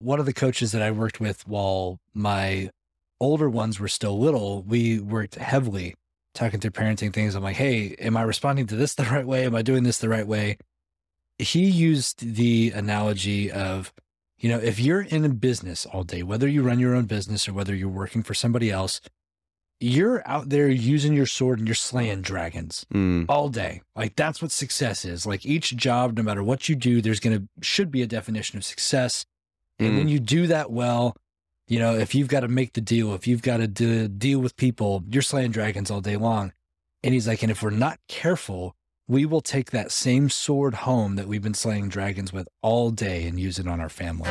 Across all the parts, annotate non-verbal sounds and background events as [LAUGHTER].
one of the coaches that I worked with while my older ones were still little, we worked heavily talking through parenting things. I'm like, hey, am I responding to this [LAUGHS] the right way? Am I doing this the right way? He used the analogy of, you know, if you're in a business all day, whether you run your own business or whether you're working for somebody else, you're out there using your sword and you're slaying dragons Mm. all day. Like that's what success is. Like each job, no matter what you do, there's going to, should be a definition of success. And Mm. when you do that well, you know, if you've got to make the deal, if you've got to do, deal with people, you're slaying dragons all day long. And he's like, and if we're not careful, we will take that same sword home that we've been slaying dragons with all day and use it on our family.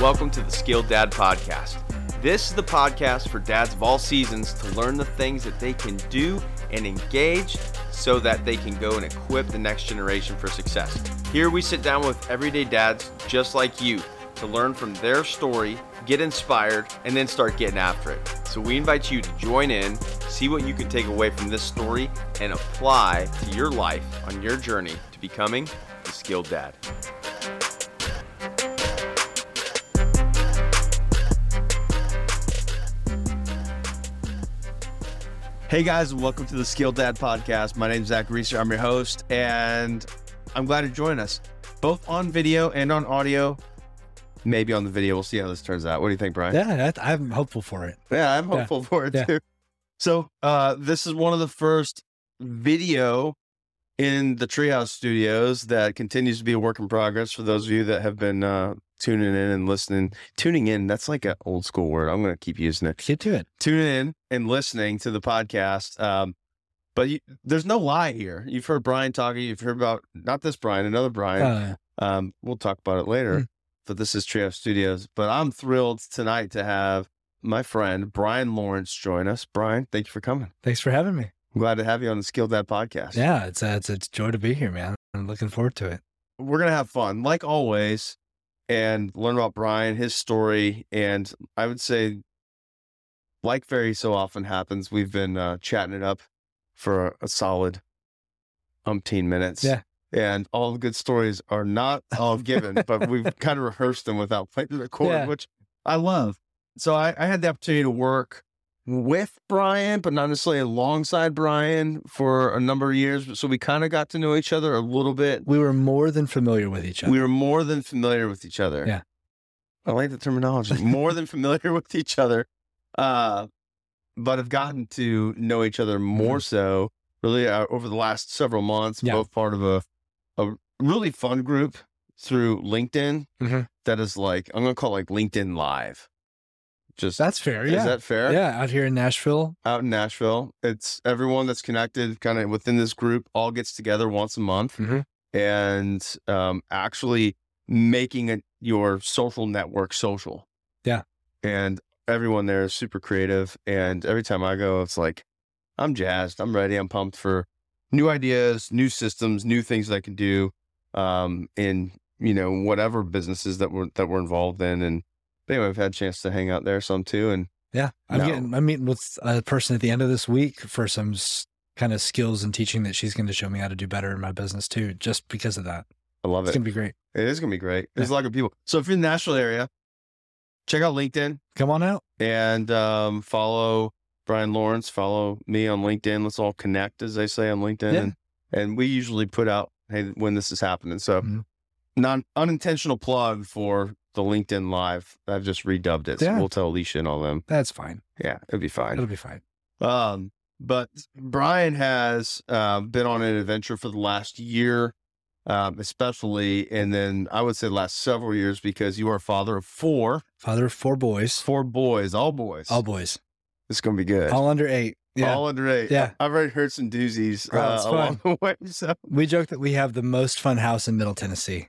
Welcome to the Skilled Dad Podcast. This is the podcast for dads of all seasons to learn the things that they can do and engage so that they can go and equip the next generation for success. Here we sit down with everyday dads just like you to learn from their story, get inspired, and then start getting after it. So we invite you to join in, see what you can take away from this story, and apply to your life on your journey to becoming the skilled dad. Hey guys, welcome to the Skilled Dad Podcast. My name is Zach Reeser. I'm your host, and I'm glad to join us both on video and on audio. Maybe on the video. We'll see how this turns out. What do you think, Brian? Yeah, that, I'm hopeful for it. Yeah, I'm Yeah. hopeful for it Yeah. too. So, uh, this is one of the first video in the Treehouse Studios that continues to be a work in progress for those of you that have been uh, tuning in and listening. Tuning in, that's like an old school word. I'm going to keep using it. Get to it. Tuning in and listening to the podcast. Um, but you, there's no lie here. You've heard Brian talking. You've heard about not this Brian, another Brian. Uh, Um, we'll talk about it later. Mm. But this is Trio Studios. But I'm thrilled tonight to have my friend Brian Lawrence join us. Brian, thank you for coming. thanks for having me. I'm glad to have you on the Skilled Dad podcast. Yeah, it's a, it's a joy to be here, man. I'm looking forward to it. We're gonna have fun, like always, and learn about Brian, his story, and I would say, like very so often happens, we've been uh, chatting it up for a, a solid umpteen minutes. Yeah. And all the good stories are not [LAUGHS] all given, but we've [LAUGHS] kind of rehearsed them without playing the record, Yeah. which I love. So I, I had the opportunity to work with Brian, but not necessarily alongside Brian for a number of years. So we kind of got to know each other a little bit. We were more than familiar with each other. We were more than familiar with each other. Yeah. I like the terminology. [LAUGHS] More than familiar with each other. Uh, but have gotten to know each other more so really uh, over the last several months, Mm-hmm. Yeah. both part of a, a really fun group through LinkedIn Mhm. that is like, I'm going to call it like LinkedIn Live. Just That's fair. is Yeah. that fair? yeah. Out here in Nashville. Out in Nashville. It's everyone that's connected kind of within this group all gets together once a month Mhm. and um, actually making it your social network social. Yeah. And everyone there is super creative. And every time I go, it's like, I'm jazzed. I'm ready. I'm pumped for new ideas, new systems, new things that I can do um, in, you know, whatever businesses that we're, that we're involved in. And anyway, I've had a chance to hang out there some too. And Yeah. I'm No. getting, I'm meeting with a person at the end of this week for some s- kind of skills and teaching that she's going to show me how to do better in my business too, just because of that. I love it. It's going to be great. It is going to be great. There's a lot of people. So if you're in the Nashville area, check out LinkedIn. Come on out. and um, follow Brian Lawrence. Follow me on LinkedIn. Let's all connect, as they say on LinkedIn. Yeah. And, and we usually put out, hey, when this is happening. So, Mhm. non unintentional plug for the LinkedIn Live. I've just redubbed it. So Yeah. we'll tell Alicia and all them. That's fine. Yeah, it'll be fine. It'll be fine. Um, but Brian has uh, been on an adventure for the last year, um, especially, and then I would say last several years because you are a father of four, Father of four boys, four boys, all boys. all boys, It's gonna be good. all under eight. Yeah. All under eight. Yeah. I've already heard some doozies Oh, uh, along [LAUGHS] the way. So we joke that we have the most fun house in Middle Tennessee.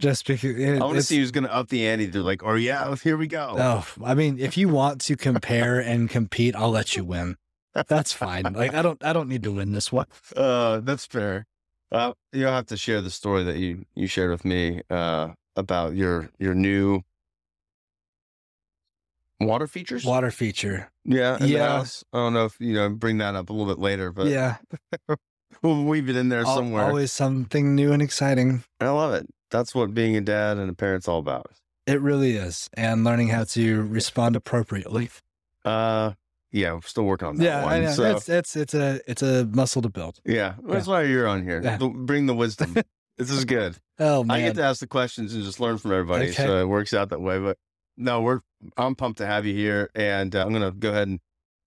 Just because it, I want to see who's going to up the ante. They're like, oh, yeah, here we go. Oh, I mean, if you want to compare [LAUGHS] and compete, I'll let you win. That's fine. Like I don't I don't need to win this one. [LAUGHS] Uh, that's fair. Uh, you'll have to share the story that you, you shared with me uh, about your your new water features. water feature. Yeah, Yeah. I don't know if you know bring that up a little bit later, but yeah, [LAUGHS] [LAUGHS] we'll weave it in there al- somewhere. always something new and exciting. I love it. That's what being a dad and a parent's all about. It really is, and learning how to respond appropriately. Uh, yeah, we're still working on that yeah, one. I know. So It's it's it's a it's a muscle to build. yeah, that's why you're on here. Yeah. Bring the wisdom. [LAUGHS] this is good. Oh man, I get to ask the questions and just learn from everybody, Okay. so it works out that way. But no, we're I'm pumped to have you here, and uh, I'm gonna go ahead and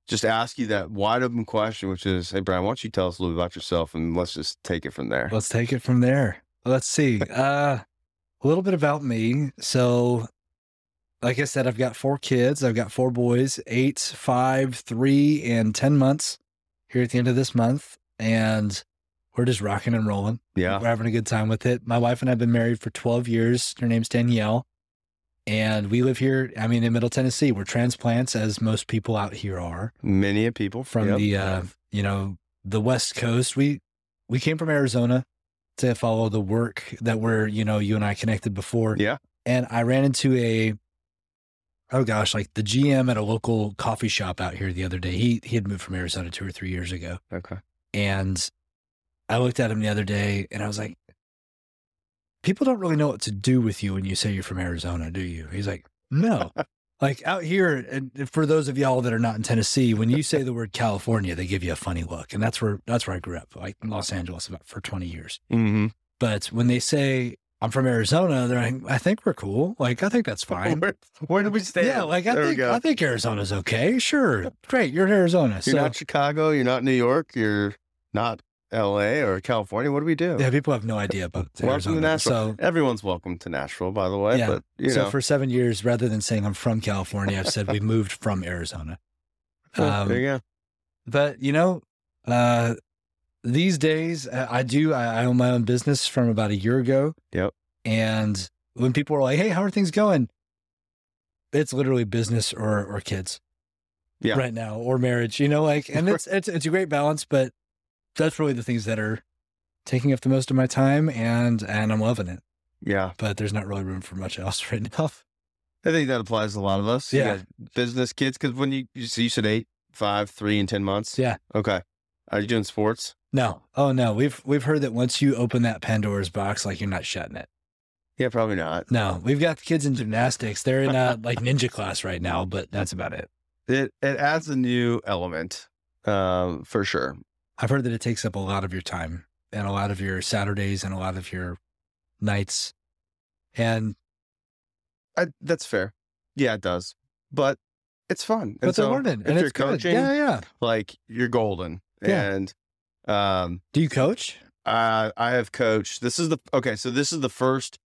just ask you that wide open question, which is, hey Brian, why don't you tell us a little bit about yourself, and let's just take it from there. Let's take it from there. Let's see. Uh, a little bit about me. So, like I said, I've got four kids. I've got four boys, eight, five, three, and 10 months here at the end of this month. And we're just rocking and rolling. Yeah, We're having a good time with it. My wife and I have been married for 12 years. Her name's Danielle. And we live here, I mean, in Middle Tennessee. We're transplants, as most people out here are many of people from Yep. the uh you know the west coast we we came from arizona to follow the work that we're you know you and i connected before Yeah. and i ran into a oh gosh like the gm at a local coffee shop out here the other day he he had moved from arizona two or three years ago okay. and i looked at him the other day and i was like people don't really know what to do with you when you say you're from arizona do you he's like no like out here and for those of y'all that are not in tennessee when you say the word california they give you a funny look and that's where that's where i grew up like in los angeles about for 20 years Mm-hmm. but when they say i'm from arizona they're like i think we're cool like i think that's [LAUGHS] fine Where, where did we stand? yeah like i there think i think arizona's okay sure great you're in arizona You're so not Chicago. You're not New York. You're not L.A. or California. What do we do? yeah people have no idea about welcome arizona to Nashville. so Everyone's welcome to Nashville, by the way. Yeah. But you so know, for seven years, rather than saying I'm from California, I've said we moved from Arizona. [LAUGHS] Um, there you go. But you know, uh, these days I do. I, I own my own business from about a year ago. Yep. And when people are like, "Hey, how are things going?" It's literally business or or kids. Yeah. Right now, or marriage. You know, like, and [LAUGHS] it's it's it's a great balance, but that's really the things that are taking up the most of my time, and and I'm loving it. Yeah, But there's not really room for much else [LAUGHS] right now. I think that applies to a lot of us. Yeah. business kids, because when you you, so you said eight, five, three, and ten months. Yeah. Okay. Are you doing sports? No. Oh no. We've we've heard that once you open that Pandora's box, like you're not shutting it. Yeah, probably not. No. We've got the kids in gymnastics. They're in a [LAUGHS] like ninja class right now, but that's about it. It it adds a new element, um, for sure. I've heard that it takes up a lot of your time and a lot of your Saturdays and a lot of your nights. And I, that's fair. Yeah, it does. But it's fun. but and they're so learning if and you're it's good. coaching, Yeah, yeah. like you're golden. Yeah. And um, Do you coach? I I have coached. This is the okay. So this is the first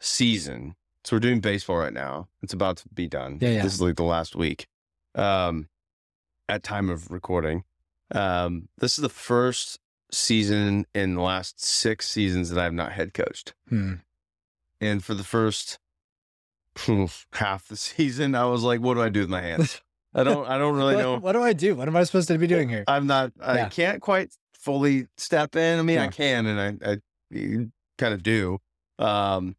season. So we're doing baseball right now. It's about to be done. Yeah, yeah. This is like the last week. Um, at time of recording, um, this is the first season in the last six seasons that I have not head coached. Hmm. And for the first half the [LAUGHS] season, I was like, "What do I do with my hands? I don't. I don't really what, know. what do I do? What am I supposed to be doing here? I'm not. I Yeah. can't quite fully step in. I mean, I can, and I, I kind of do. Um,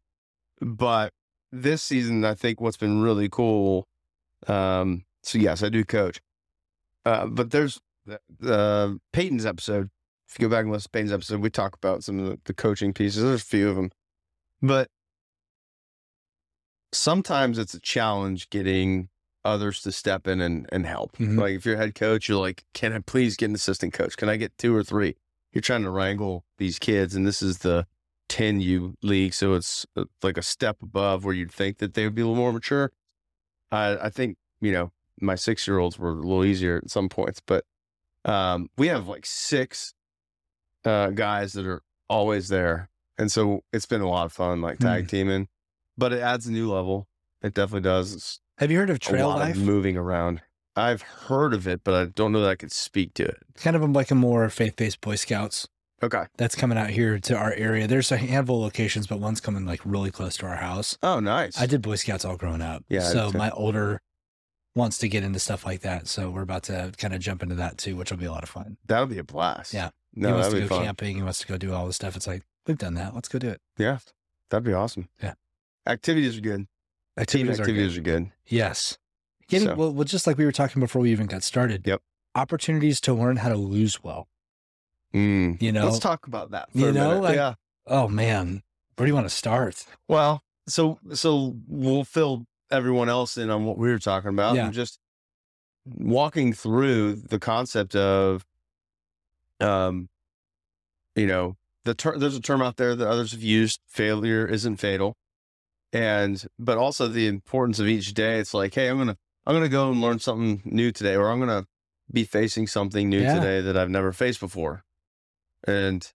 but this season, I think what's been really cool. Um, so yes, I do coach. Uh, but there's uh, Peyton's episode. If you go back and listen to Peyton's episode, we talk about some of the, the coaching pieces. There's a few of them, but sometimes it's a challenge getting others to step in and, and help. Mhm. Like if you're head coach, you're like, can I please get an assistant coach? Can I get two or three? You're trying to wrangle these kids, and this is the 10U league, so it's uh, like a step above where you'd think that they would be a little more mature. I, I think you know my six year olds were a little easier at some points, but um, we have like six uh, guys that are always there, and so it's been a lot of fun, like tag teaming. But it adds a new level. It definitely does. It's Have you heard of trail life? of moving around. I've heard of it, but I don't know that I could speak to it. kind of like a more faith-based Boy Scouts. Okay. that's coming out here to our area. There's a handful of locations, but one's coming like really close to our house. Oh, nice. I did Boy Scouts all growing up. Yeah, So my older wants to get into stuff like that. So we're about to kind of jump into that too, which will be a lot of fun. That'll be a blast. Yeah. he wants that'd to be go fun. camping. He wants to go do all this stuff. It's like, we've done that. Let's go do it. Yeah. That'd be awesome. Yeah. Activities are good. Team Activities, activities are are good. good. Yes. getting So- well, well, just like we were talking before we even got started. Yep. Opportunities to learn how to lose well. Mm. You know, Let's talk about that. For you a know, like- yeah. oh man, where do you want to start? Well, so so we'll fill everyone else in on what we were talking about Yeah. and just walking through the concept of um you know the ter- there's a term out there that others have used failure isn't fatal and but also the importance of each day it's like hey i'm gonna i'm gonna go and learn something new today or i'm gonna be facing something new Yeah. today that i've never faced before and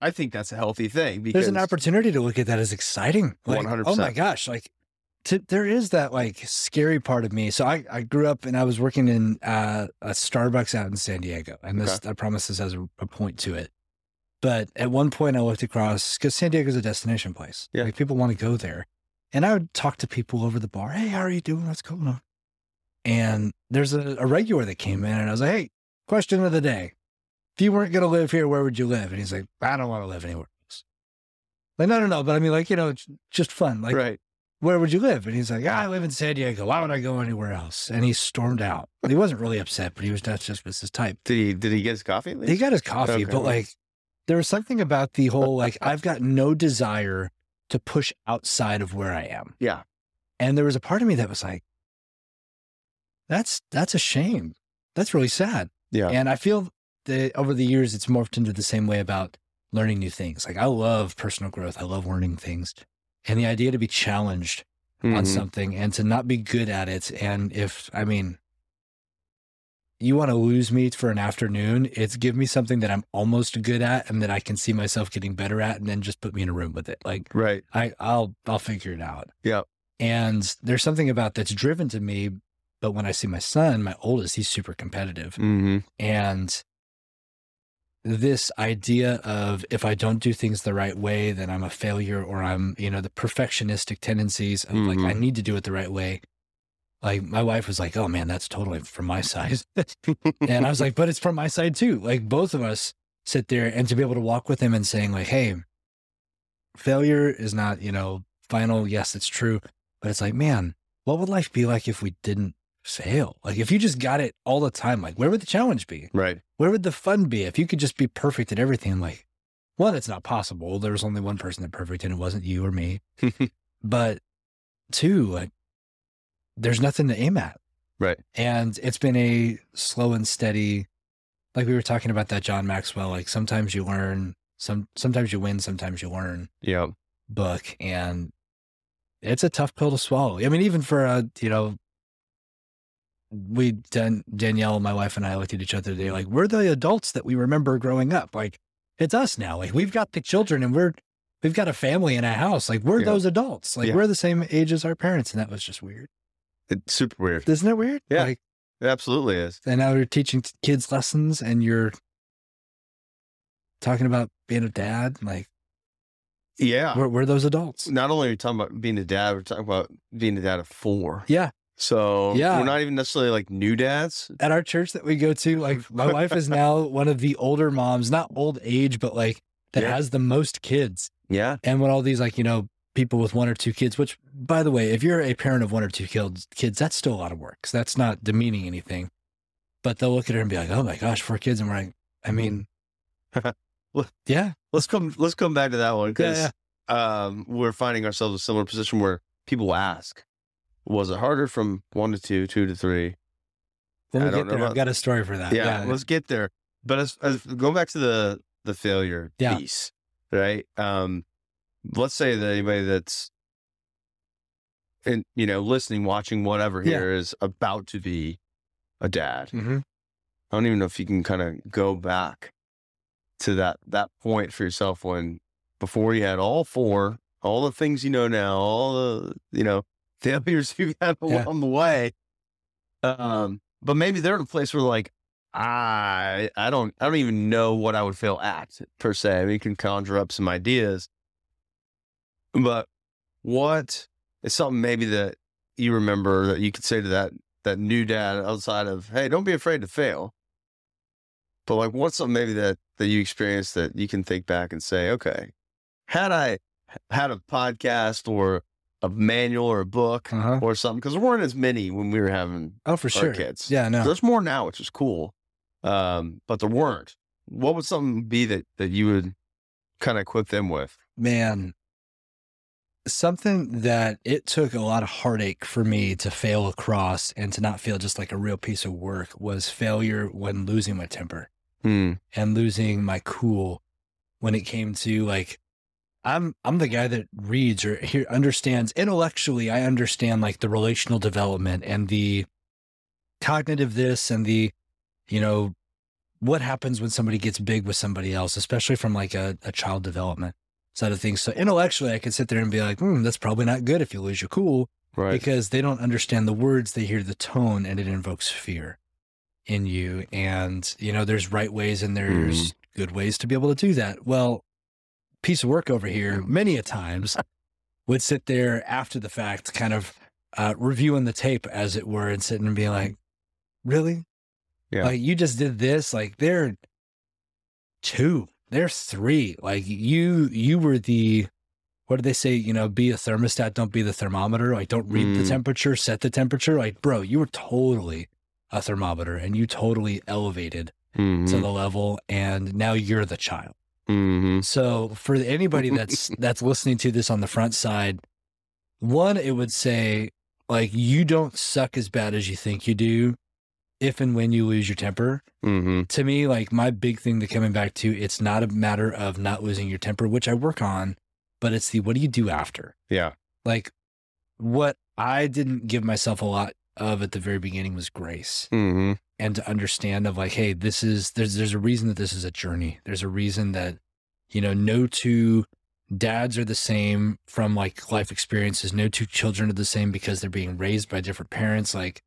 i think that's a healthy thing because There's an opportunity to look at that as exciting. Like, 100%. Oh my gosh, like to, there is that like scary part of me. So I, I grew up and I was working in uh, a Starbucks out in San Diego, and this I promise this has a, a point to it. But at one point, I looked across because San Diego's a destination place. Yeah. like people want to go there, and I would talk to people over the bar. Hey, how are you doing? What's going on? And there's a, a regular that came in, and I was like, Hey, question of the day: If you weren't going to live here, where would you live? And he's like, I don't want to live anywhere else. Like, no, no, no. But I mean, like, you know, just fun. Like, right where would you live? And he's like, "Ah, I live in San Diego. Why would I go anywhere else? And he stormed out. He wasn't really upset, but he was that's just was his type. did he did he get his coffee? He got his coffee, Okay. but like there was something about the whole like I've got no desire to push outside of where I am. Yeah. And there was a part of me that was like, that's that's a shame. That's really sad. Yeah. And I feel that over the years it's morphed into the same way about learning new things. Like I love personal growth. I love learning things. And the idea to be challenged on Mhm. something and to not be good at it. And if, I mean, you want to lose me for an afternoon, it's give me something that I'm almost good at and that I can see myself getting better at and then just put me in a room with it. Like Right. I, I'll, I'll figure it out. Yeah. And there's something about that's driven to me. But when I see my son, my oldest, he's super competitive. Mm-hmm. And this idea of if I don't do things the right way, then I'm a failure or I'm, you know, the perfectionistic tendencies of like, Mhm. I need to do it the right way. Like my wife was like, oh man, that's totally from my side. [LAUGHS] and I was like, but it's from my side too. Like both of us sit there and to be able to walk with him and saying like, hey, failure is not, you know, final. Yes, it's true. But it's like, man, what would life be like if we didn't fail? Like if you just got it all the time, like where would the challenge be? Right. where would the fun be if you could just be perfect at everything? Like, one, it's not possible. There was only one person that perfect, and it wasn't you or me. [LAUGHS] but two, like, there's nothing to aim at. Right. And it's been a slow and steady, like we were talking about that John Maxwell. Like sometimes you learn, some sometimes you win, sometimes you learn yeah. book, and it's a tough pill to swallow. I mean, even for a you know, we Dan, Danielle, my wife, and I looked at each other today, like we're the adults that we remember growing up. Like it's us now. Like we've got the children, and we're we've got a family and a house. Like we're Yeah. those adults. Like Yeah. we're the same age as our parents, and that was just weird. It's super weird. Isn't it weird? Yeah. Like, It absolutely is. and now you're teaching t- kids lessons, and you're talking about being a dad. Like Yeah. we're we're those adults. Not only are you talking about being a dad, we're talking about being a dad of four. Yeah. So Yeah. we're not even necessarily like new dads. at our church that we go to, like [LAUGHS] my wife is now one of the older moms, not old age, but like that Yeah. has the most kids. Yeah. And when all these like, you know, people with one or two kids, which by the way, if you're a parent of one or two kids, kids, that's still a lot of work. So that's not demeaning anything. But they'll look at her and be like, Oh my gosh, four kids. And we're like, I mean, [LAUGHS] yeah, Let's come let's come back to that one yeah, because yeah. um, we're finding ourselves in a similar position where people ask, was it harder from one to two, two to three? When I we don't get there, I've got a story for that. yeah, let's get there. But as, as going back to the the failure Yeah. piece, right? Um, let's say that anybody that's in you know listening, watching, whatever Yeah. here is about to be a dad. hmm I don't even know if you can kind of go back to that that point for yourself when before you had all four, all the things you know now, all the you know failures [LAUGHS] you've had Yeah. along the way. Um, but maybe they're in a place where like I I don't I don't even know what I would fail at per se. I mean, you can conjure up some ideas, but what is something maybe that you remember that you could say to that that new dad outside of hey, don't be afraid to fail. But like, what's something maybe that that you experienced that you can think back and say, okay, had I had a podcast or a manual or a book Uh-huh. or something because there weren't as many when we were having Oh, for our sure. kids. Yeah, no. There's more now, which is cool, um, but there weren't. What would something be that that you would kind of equip them with? man, something that it took a lot of heartache for me to fail across and to not feel just like a real piece of work was failure when losing my temper Hmm. and losing my cool when it came to like I'm I'm the guy that reads or here understands intellectually I understand like the relational development and the cognitive this and the you know what happens when somebody gets big with somebody else especially from like a, a child development side of things. So intellectually I could sit there and be like hmm that's probably not good if you lose your cool Right. because they don't understand the words they hear the tone and it invokes fear in you. And you know there's right ways and there's good ways to be able to do that. Well piece of work over here many a times would sit there after the fact kind of uh, reviewing the tape as it were and sitting and being like really? Yeah. like you just did this? Like they're two they're three. Like you you were the what did they say? You know be a thermostat don't be the thermometer. Like don't read the Mm. temperature set the temperature. Like bro you were totally a thermometer and you totally elevated Mhm. to the level and now you're the child Mhm. so for anybody [LAUGHS] that's that's listening to this on the front side one it would say like you don't suck as bad as you think you do if and when you lose your temper Mhm. to me, like my big thing to coming back to, it's not a matter of not losing your temper, which I work on, but it's the what do you do after? Yeah. Like what I didn't give myself a lot of at the very beginning was grace Mhm. and to understand of like, hey, this is there's there's a reason that this is a journey. There's a reason that, you know, no two dads are the same from like life experiences. No two children are the same because they're being raised by different parents. Like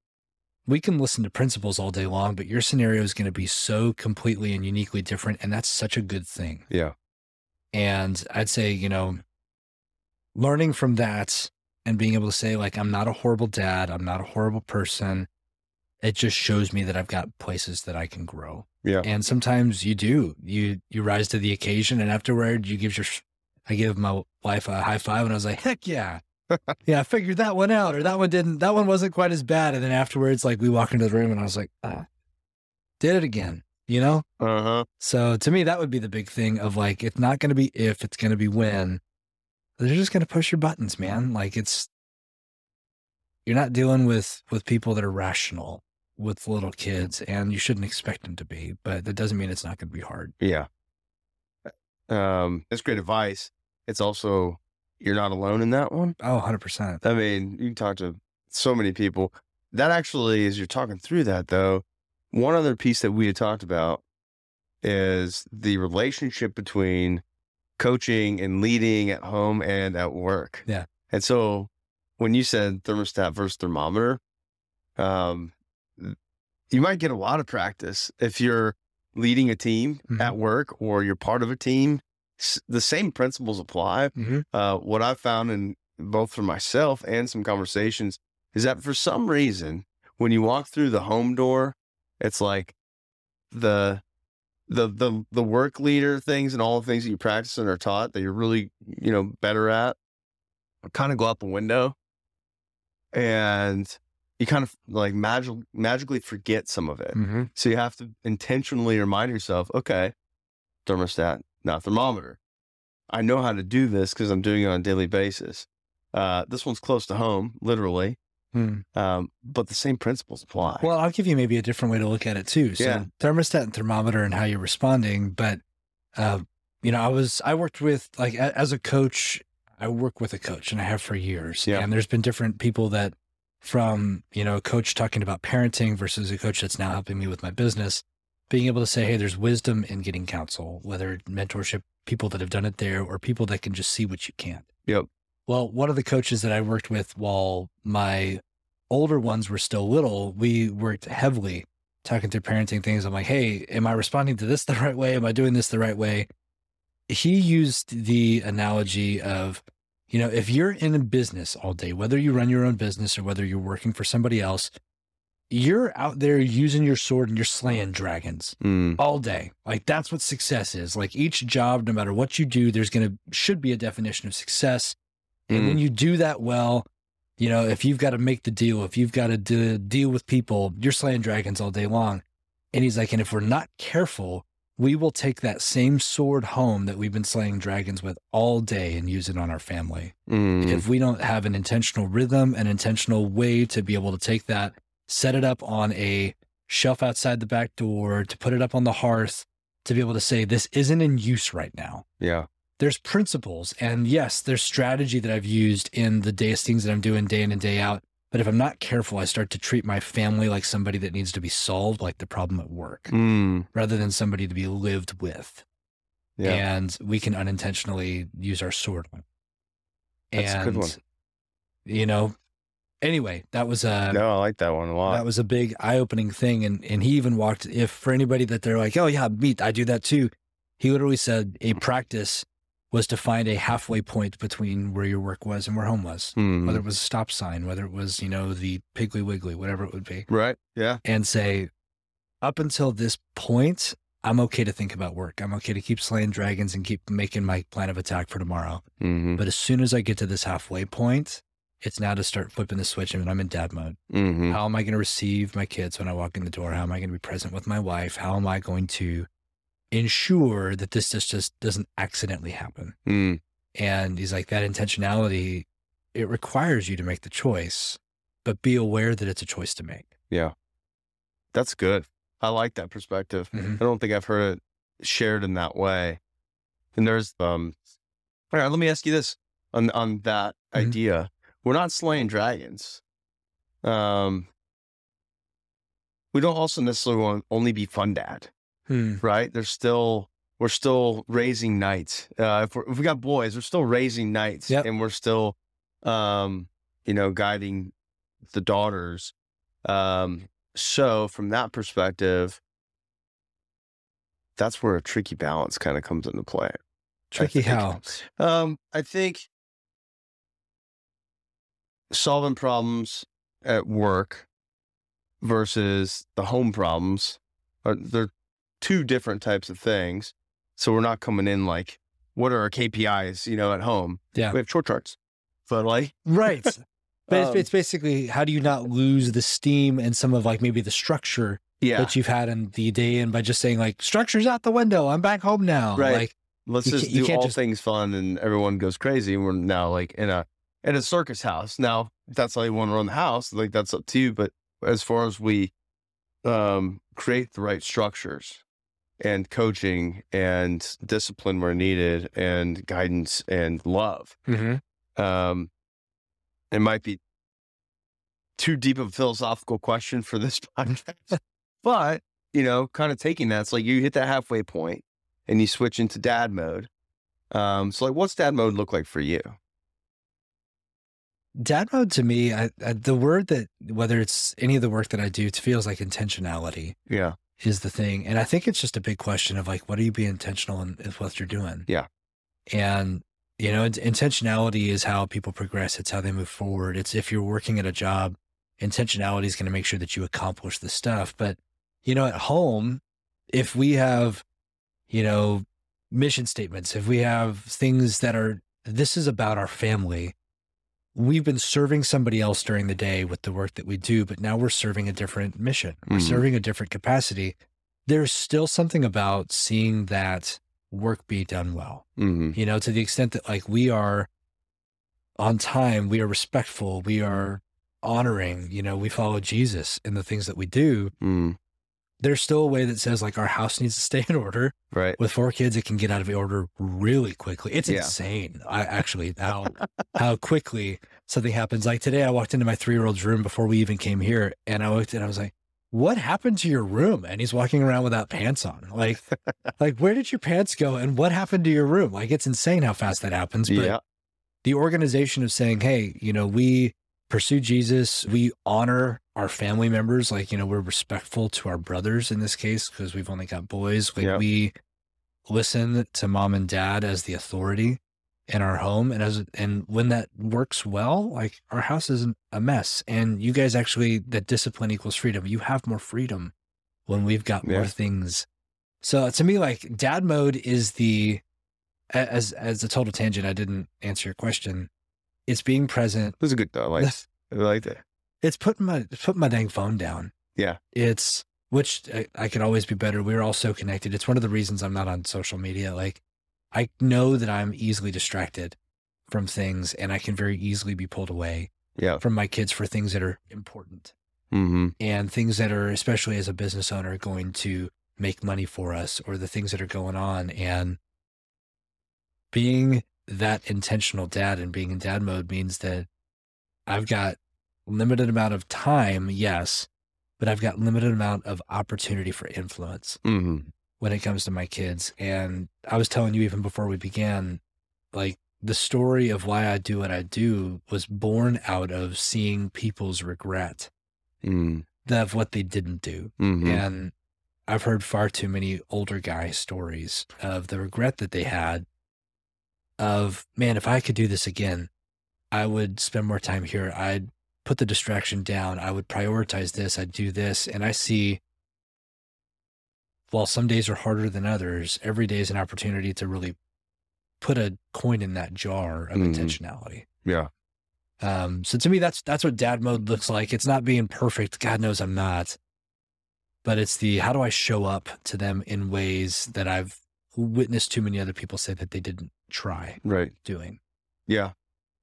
we can listen to principles all day long, but your scenario is going to be so completely and uniquely different. And that's such a good thing. Yeah. And I'd say, you know, learning from that and being able to say, like, I'm not a horrible dad, I'm not a horrible person. It just shows me that I've got places that I can grow. Yeah. And sometimes you do. You you rise to the occasion and afterward you give your I give my wife a high five and I was like, heck yeah. [LAUGHS] yeah, I figured that one out, or that one didn't that one wasn't quite as bad. And then afterwards, like we walk into the room and I was like, ah, did it again, you know? Uh huh. So to me, that would be the big thing of like, it's not going to be if, it's going to be when. They're just going to push your buttons, man. Like it's, you're not dealing with with people that are rational with little kids, and you shouldn't expect them to be. But that doesn't mean it's not going to be hard. Yeah. Um, that's great advice. It's also you're not alone in that one. Oh, 100 percent. I mean, you can talk to so many people. That actually, as you're talking through that, though, one other piece that we had talked about is the relationship between coaching and leading at home and at work. Yeah. And so when you said thermostat versus thermometer, um, you might get a lot of practice if you're leading a team Mhm. at work or you're part of a team. S- The same principles apply Mm-hmm. uh, what I've found in both for myself and some conversations is that for some reason, when you walk through the home door, it's like the the the the work leader things and all the things that you practice and are taught that you're really you know better at kind of go out the window, and you kind of like magic magically forget some of it. Mm-hmm. So you have to intentionally remind yourself, okay, thermostat, not thermometer. I know how to do this because I'm doing it on a daily basis. Uh, this one's close to home, literally, um, but the same principles apply. Well, I'll give you maybe a different way to look at it too. So Yeah. thermostat and thermometer and how you're responding. But, uh, you know, I was, I worked with like, a- as a coach, I work with a coach and I have for years. Yeah. And there's been different people that from, you know, a coach talking about parenting versus a coach that's now helping me with my business, being able to say, Hey, there's wisdom in getting counsel, whether mentorship, people that have done it there or people that can just see what you can't. Yep. Well, one of the coaches that I worked with while my older ones were still little, we worked heavily talking through parenting things. I'm like, hey, am I responding to this [LAUGHS] the right way? Am I doing this the right way? He used the analogy of, you know, if you're in a business all day, whether you run your own business or whether you're working for somebody else, you're out there using your sword and you're slaying dragons Mm, all day. Like that's what success is. Like each job, no matter what you do, there's going to should be a definition of success. And Mm. when you do that well, you know, if you've got to make the deal, if you've got to do, deal with people, you're slaying dragons all day long. And he's like, and if we're not careful, we will take that same sword home that we've been slaying dragons with all day and use it on our family. Mm. If we don't have an intentional rhythm, an intentional way to be able to take that, set it up on a shelf outside the back door, to put it up on the hearth, to be able to say, this isn't in use right now yeah. There's principles and yes there's strategy that i've used in the days things that i'm doing day in and day out but if i'm not careful i start to treat my family like somebody that needs to be solved like the problem at work Mm. rather than somebody to be lived with Yeah. and we can unintentionally use our sword. That's a and good one. you know anyway that was a no, I like that one a lot. that was a big eye-opening thing and and he even walked if for anybody that they're like oh yeah meat i do that too he literally said a practice was to find a halfway point between where your work was and where home was Mm. whether it was a stop sign whether it was you know the piggly wiggly whatever it would be right. Yeah. and say up until this point i'm okay to think about work i'm okay to keep slaying dragons and keep making my plan of attack for tomorrow Mm-hmm. but as soon as i get to this halfway point it's now to start flipping the switch and i'm in dad mode Mm-hmm. how am I going to receive my kids when I walk in the door? How am I going to be present with my wife? How am I going to ensure that this just, just doesn't accidentally happen? Mm. And he's like, that intentionality, it requires you to make the choice, but be aware that it's a choice to make. Yeah. That's good. I like that perspective. Mhm. I don't think I've heard it shared in that way. And there's um all right, let me ask you this on on that Mhm. idea. We're not slaying dragons. Um we don't also necessarily want only be fun dad, right? There's still we're still raising knights. Uh, if, we're, if we got boys, we're still raising knights, Yep. and we're still, um, you know, guiding the daughters. Um, so from that perspective, that's where a tricky balance kind of comes into play. Tricky how? Um, I think solving problems at work versus the home problems are they're two different types of things. So we're not coming in like, what are our KPIs, you know, at home? Yeah. We have short charts. But like, Right. [LAUGHS] But it's, Um, it's basically how do you not lose the steam and some of like maybe the structure yeah, that you've had in the day and by just saying like structure's out the window. I'm back home now. Right. Like let's just do all just- things fun and everyone goes crazy. And we're now like in a in a circus house. Now, if that's how you want to run the house, like that's up to you. But as far as we um create the right structures and coaching and discipline where needed and guidance and love, um it might be too deep of a philosophical question for this [LAUGHS] podcast. but, you know, kind of taking that, it's like you hit that halfway point and you switch into dad mode. Um, so like what's dad mode look like for you? dad mode to me, I, I, the word that whether it's any of the work that I do, it feels like intentionality Yeah. Is the thing. And I think it's just a big question of like, what are you being intentional in, in what you're doing? Yeah. And, you know, intentionality is how people progress. It's how they move forward. It's if you're working at a job, intentionality is going to make sure that you accomplish the stuff. But, you know, at home, if we have, you know, mission statements, if we have things that are, this is about our family, we've been serving somebody else during the day with the work that we do, but now we're serving a different mission. We're Mhm. serving a different capacity. There's still something about seeing that work be done well. Mm-hmm. You know, to the extent that like we are on time, we are respectful, we are honoring, you know, we follow Jesus in the things that we do. Mm, There's still a way that says like our house needs to stay in order. right. With four kids, it can get out of order really quickly. It's Yeah. insane. I actually how [LAUGHS] how quickly something happens. Like today, I walked into my three year old's room before we even came here, and I looked and I was like, "What happened to your room?" And he's walking around without pants on. Like, [LAUGHS] like where did your pants go? And what happened to your room? Like, it's insane how fast that happens. But Yeah. the organization of saying, hey, you know, we pursue Jesus, we honor our family members, like, you know, we're respectful to our brothers in this case, because we've only got boys. Like, Yeah. we listen to mom and dad as the authority in our home. And as, and when that works well, like our house isn't a mess. And you guys actually, that discipline equals freedom. You have more freedom when we've got more things. So to me, like dad mode is the, as, as a total tangent, I didn't answer your question it's being present. It was a good though. I like I like that. It's putting my it's putting my dang phone down. Yeah. It's which I, I could always be better. We're all so connected. It's one of the reasons I'm not on social media. Like I know that I'm easily distracted from things and I can very easily be pulled away Yeah. from my kids for things that are important Mm-hmm. and things that are, especially as a business owner, going to make money for us or the things that are going on. And being that intentional dad and being in dad mode means that I've got limited amount of time, yes, but I've got limited amount of opportunity for influence Mm-hmm. when it comes to my kids. And I was telling you even before we began, like the story of why I do what I do was born out of seeing people's regret Mm-hmm. of what they didn't do. Mm-hmm. And I've heard far too many older guy stories of the regret that they had of, man, if I could do this again, I would spend more time here. I'd put the distraction down. I would prioritize this. I'd do this. And I see, while some days are harder than others, every day is an opportunity to really put a coin in that jar of Mhm. intentionality. Yeah. Um, so to me, that's that's what dad mode looks like. It's not being perfect. God knows I'm not. But it's the how do I show up to them in ways that I've witnessed too many other people say that they didn't try Right. doing. Yeah.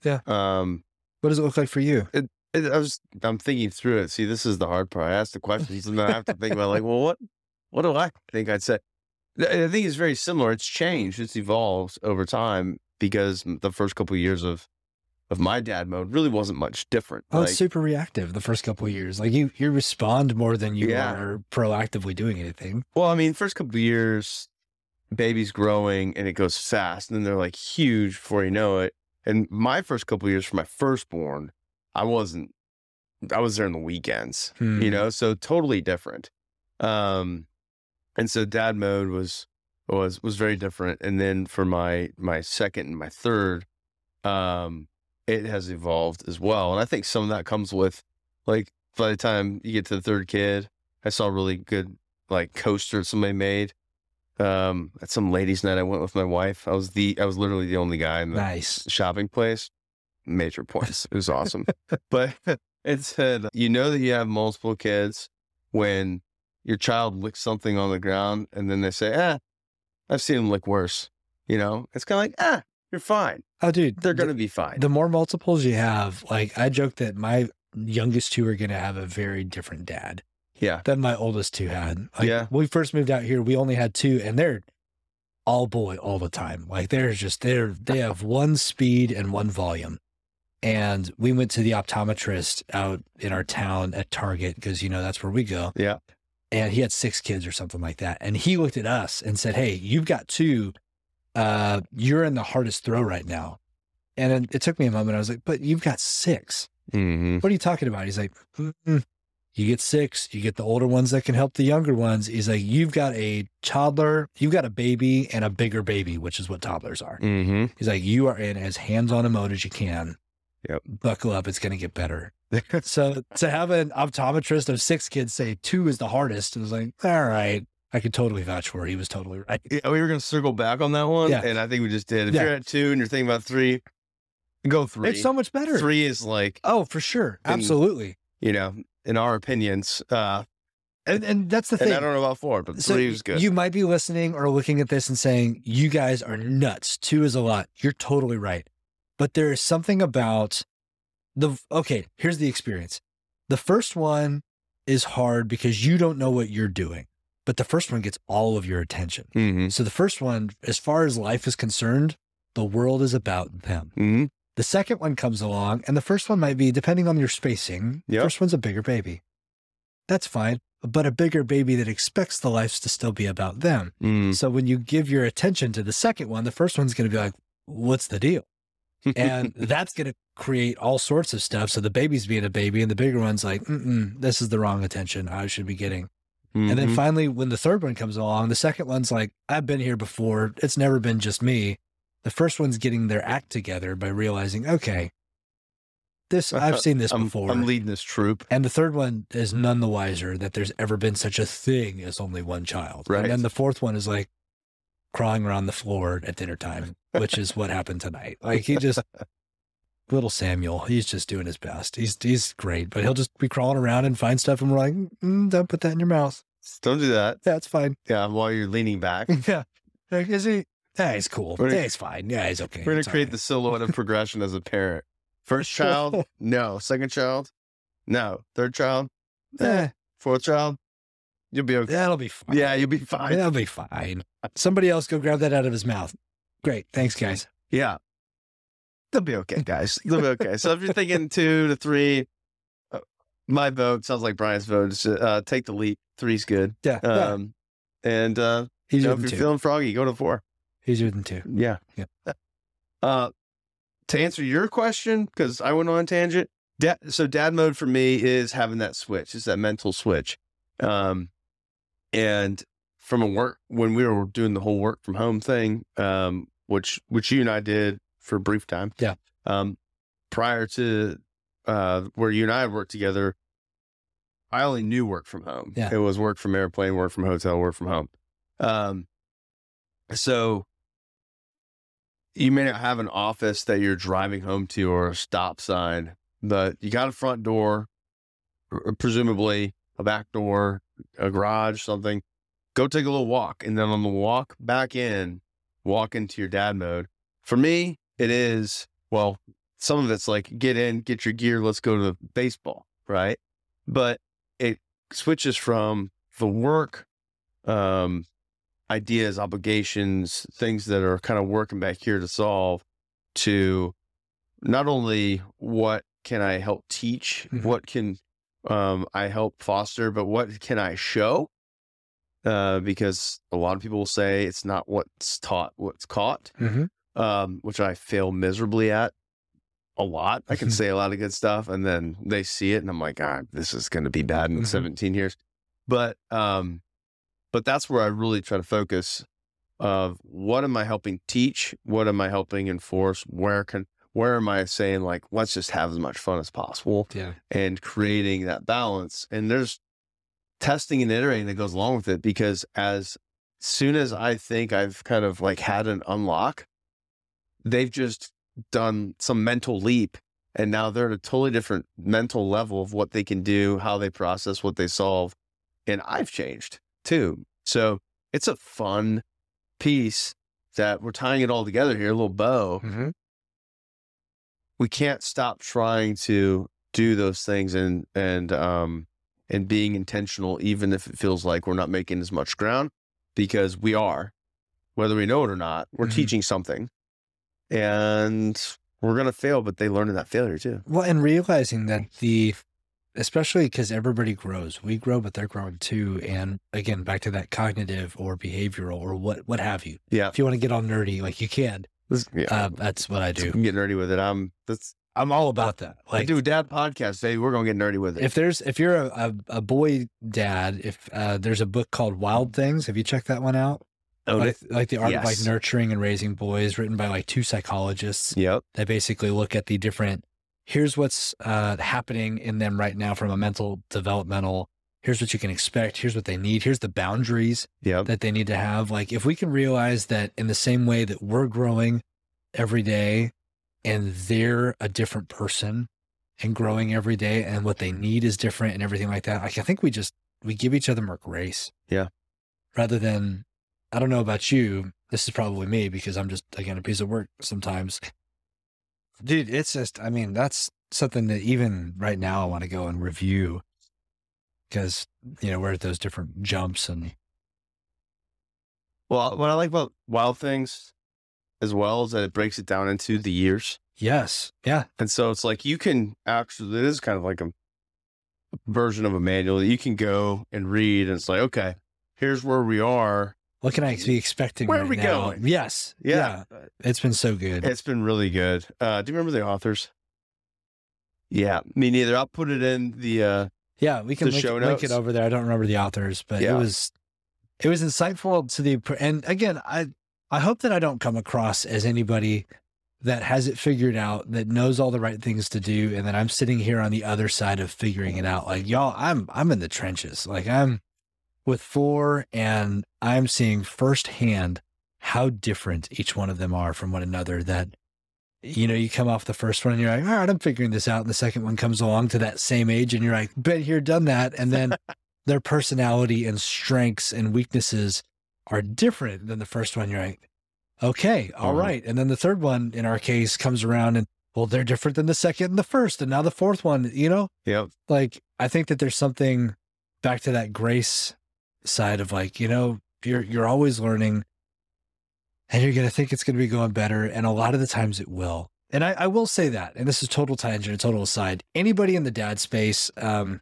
Yeah. Um. What does it look like for you? it, I was I'm thinking through it. See, this is the hard part. I ask the questions and then I have to think about like, well, what what do I think I'd say? I think it's very similar. It's changed. It's evolved over time because the first couple of years of of my dad mode really wasn't much different. Oh, Like, it's super reactive the first couple of years. Like you you respond more than you Yeah. are proactively doing anything. well, I mean, first couple of years, baby's growing and it goes fast, and then they're like huge before you know it. And my first couple of years for my firstborn, I wasn't. I was there in the weekends. Hmm. you know so totally different um and so dad mode was was was very different and then for my my second and my third um it has evolved as well and i think some of that comes with like by the time you get to the third kid i saw a really good like coaster somebody made um at some ladies night i went with my wife i was the i was literally the only guy in the Nice. shopping place. Major points. It was awesome. [LAUGHS] but [LAUGHS] it said, you know that you have multiple kids when your child licks something on the ground and then they say, ah, I've seen them lick worse. You know, it's kind of like, ah, you're fine. Oh, dude, They're going to be fine. the more multiples you have, like I joke that my youngest two are going to have a very different dad yeah. than my oldest two had. Like, Yeah. When we first moved out here, we only had two, and they're all boy all the time. Like they're just they're they have one speed and one volume. And we went to the optometrist out in our town at Target because you know that's where we go. Yeah. And he had six kids or something like that. And he looked at us and said, Hey, you've got two. Uh, you're in the hardest throw right now. And it, it took me a moment. I was like, But you've got six Mm-hmm. what are you talking about? He's like, "Mm-mm. You get six, you get the older ones that can help the younger ones. He's like, you've got a toddler, you've got a baby and a bigger baby, which is what toddlers are. Mm-hmm. He's like, you are in as hands on a mode as you can. Yep. Buckle up, it's going to get better. [LAUGHS] so to have an optometrist of six kids say two is the hardest, it was like, all right, I could totally vouch for it. He was totally right. Yeah, we were going to circle back on that one. Yeah. And I think we just did. If Yeah. you're at two and you're thinking about three, go three. It's so much better. Three is like, Oh, for sure. Absolutely. You know, in our opinions, uh, And, and that's the and thing. I don't know about four, but So three was good. You might be listening or looking at this and saying, you guys are nuts. Two is a lot. You're totally right. But there is something about the, okay, here's the experience. The first one is hard because you don't know what you're doing, but the first one gets all of your attention. mm-hmm. So the first one, as far as life is concerned, the world is about them. Mm-hmm. The second one comes along, and the first one might be, depending on your spacing, Yep. first one's a bigger baby. That's fine. But a bigger baby that expects the lives to still be about them. Mm-hmm. So when you give your attention to the second one, the first one's going to be like, what's the deal? And [LAUGHS] that's going to create all sorts of stuff. So the baby's being a baby, and the bigger one's like, Mm-mm, this is the wrong attention I should be getting. And then Mhm. finally, when the third one comes along, the second one's like, I've been here before. It's never been just me. The first one's getting their act together by realizing, okay, this uh, I've uh, seen this I'm, before. I'm leading this troop. and the third one is none the wiser that there's ever been such a thing as only one child. Right. And then the fourth one is like crawling around the floor at dinner time, which is what happened tonight. Like he just little Samuel, he's just doing his best. He's he's great, but he'll just be crawling around and find stuff, and we're like, mm, mm don't put that in your mouth. Don't do that. It's fine. Yeah, while you're leaning back. [LAUGHS] yeah, like, is he? Yeah, he's cool. Gonna- yeah, he's fine. Yeah, he's okay. We're gonna It's create right. the silhouette of progression as a parent. [LAUGHS] First child, no. Second child, no. Third child, eh. Eh, Fourth child, you'll be okay. that'll be fine. Yeah, you'll be fine. that'll be fine. Somebody else go grab that out of his mouth. Great, thanks, guys. Yeah. They'll be okay, guys. They'll be okay. So if you're thinking [LAUGHS] two to three, uh, my vote sounds like Brian's vote. is, Uh, take the leap. Three's good. Yeah, yeah. Um, and uh, you know, if you're two. feeling froggy, go to four. Easier than two. Yeah. Yeah. Uh, to answer your question, because I went on a tangent. Dad, so dad mode for me is having that switch. It's that mental switch. Um, and from a work when we were doing the whole work from home thing, um, which which you and I did for a brief time. Yeah. Um, prior to uh where you and I had worked together, I only knew work from home. Yeah. It was work from airplane, work from hotel, work from home. Um, so you may not have an office that you're driving home to or a stop sign, but you got a front door, presumably a back door, a garage, something. Go take a little walk. And then on the walk back in, walk into your dad mode. For me, it is, well, some of it's like get in, get your gear, let's go to the baseball, right? But it switches from the work um, ideas, obligations, things that are kind of working back here to solve to not only what can I help teach, Mhm. what can um, I help foster, but what can I show? Uh, because a lot of people will say it's not what's taught, what's caught, Mm-hmm. um, which I fail miserably at a lot. I can Mhm. say a lot of good stuff, and then they see it, and I'm like, ah, this is going to be bad in Mhm. 17 years. But um, but that's where I really try to focus of what am I helping teach? What am I helping enforce? Where can where am I saying like let's just have as much fun as possible Yeah. and creating that balance? And there's testing and iterating that goes along with it because as soon as I think I've kind of like had an unlock, they've just done some mental leap and now they're at a totally different mental level of what they can do, how they process, what they solve. And I've changed too. So it's a fun piece that we're tying it all together here, a little bow. Mm-hmm. We can't stop trying to do those things and and um and being intentional, even if it feels like we're not making as much ground, because we are, whether we know it or not, we're Mhm. teaching something. And we're gonna fail, but they learn in that failure too. Well, and realizing that the, especially because everybody grows, we grow, but they're growing too. And again, back to that cognitive or behavioral or what what have you. Yeah. If you want to get all nerdy, like you can. This- yeah. Uh, that's what I do. You do. can get nerdy with it. I'm that's I'm all about that. I Like do dad podcast say We're gonna get nerdy with it. if there's if you're a, a, a boy dad, if uh, there's a book called Wild Things, have you checked that one out? Own like, like the art of like nurturing and raising boys, written by like two psychologists. Yep. They basically look at the different. Here's what's uh, happening in them right now from a mental developmental. Here's what you can expect. Here's what they need. Here's the boundaries Yep. that they need to have. Like if we can realize that in the same way that we're growing every day, and they're a different person and growing every day, and what they need is different, and everything like that. Like I think we just we give each other more grace. Yeah. Rather than, I don't know about you. This is probably me because I'm just again a piece of work sometimes. Dude, it's just I mean that's something that even right now I want to go and review because you know we're at those different jumps and Well, what I like about Wild Things as well is that it breaks it down into the years. yes, yeah, And so it's like you can actually, it is kind of like a version of a manual that you can go and read. And it's like, okay, here's where we are. What can I be expecting? Where are we now? going? Yes. Yeah. It's been so good. It's been really good. Uh, do you remember the authors? Yeah, me neither. I'll put it in the, uh, yeah, we can link, show link it over there. I don't remember the authors, but Yeah. it was it was insightful to the and again, I I hope that I don't come across as anybody that has it figured out, that knows all the right things to do, and that I'm sitting here on the other side of figuring it out. Like y'all, I'm I'm in the trenches. Like I'm with four and I'm seeing firsthand how different each one of them are from one another that you know, you come off the first one and you're like, all right, I'm figuring this out. And the second one comes along to that same age and you're like, been here, done that. And then [LAUGHS] their personality and strengths and weaknesses are different than the first one. You're like, okay, all Mhm. right. And then the third one in our case comes around and well, they're different than the second and the first. And now the fourth one, you know, Yep. like I think that there's something back to that grace side of like, you know, you're you're always learning and you're gonna think it's gonna be going better. And a lot of the times it will. And I, I will say that, and this is total tangent, a total aside. Anybody in the dad space, um,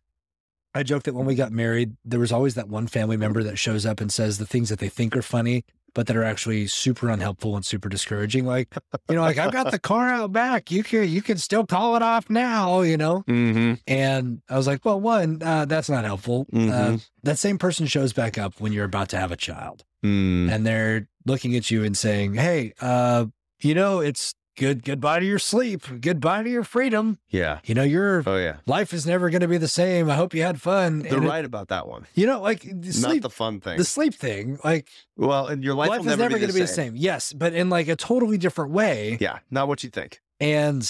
I joke that when we got married, there was always that one family member that shows up and says the things that they think are funny, but that are actually super unhelpful and super discouraging. Like, you know, like I've got the [LAUGHS] car out back. You can you can still call it off now, you know? Mm-hmm. And I was like, well, one, uh, that's not helpful. Uh, Mhm. that same person shows back up when you're about to have a child Mm. and they're looking at you and saying, hey, uh, you know, it's good. Goodbye to your sleep. Goodbye to your freedom. Yeah. You know, your Oh yeah. life is never going to be the same. I hope you had fun. They're And it- right about that one. you know, like the Not sleep, the fun thing. the sleep thing, like well, and your life, life, is never, never be going to the be the same. Yes, but in like a totally different way. Yeah. Not what you think. And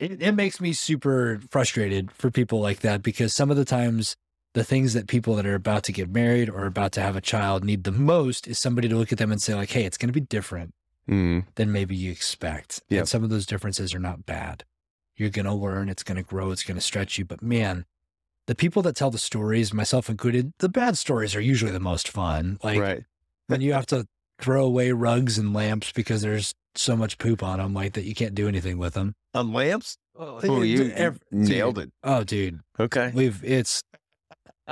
it, it makes me super frustrated for people like that because some of the times the things that people that are about to get married or about to have a child need the most is somebody to look at them and say, like, hey, it's going to be different Mm. than maybe you expect. Yep. And some of those differences are not bad. You're going to learn, it's going to grow, it's going to stretch you. But man, the people that tell the stories, myself included, the bad stories are usually the most fun. Like right. when you have to throw away rugs and lamps because there's so much poop on them, like that you can't do anything with them. On lamps. Oh, Oh, you ev- nailed dude. it. Oh, dude, Okay. we've it's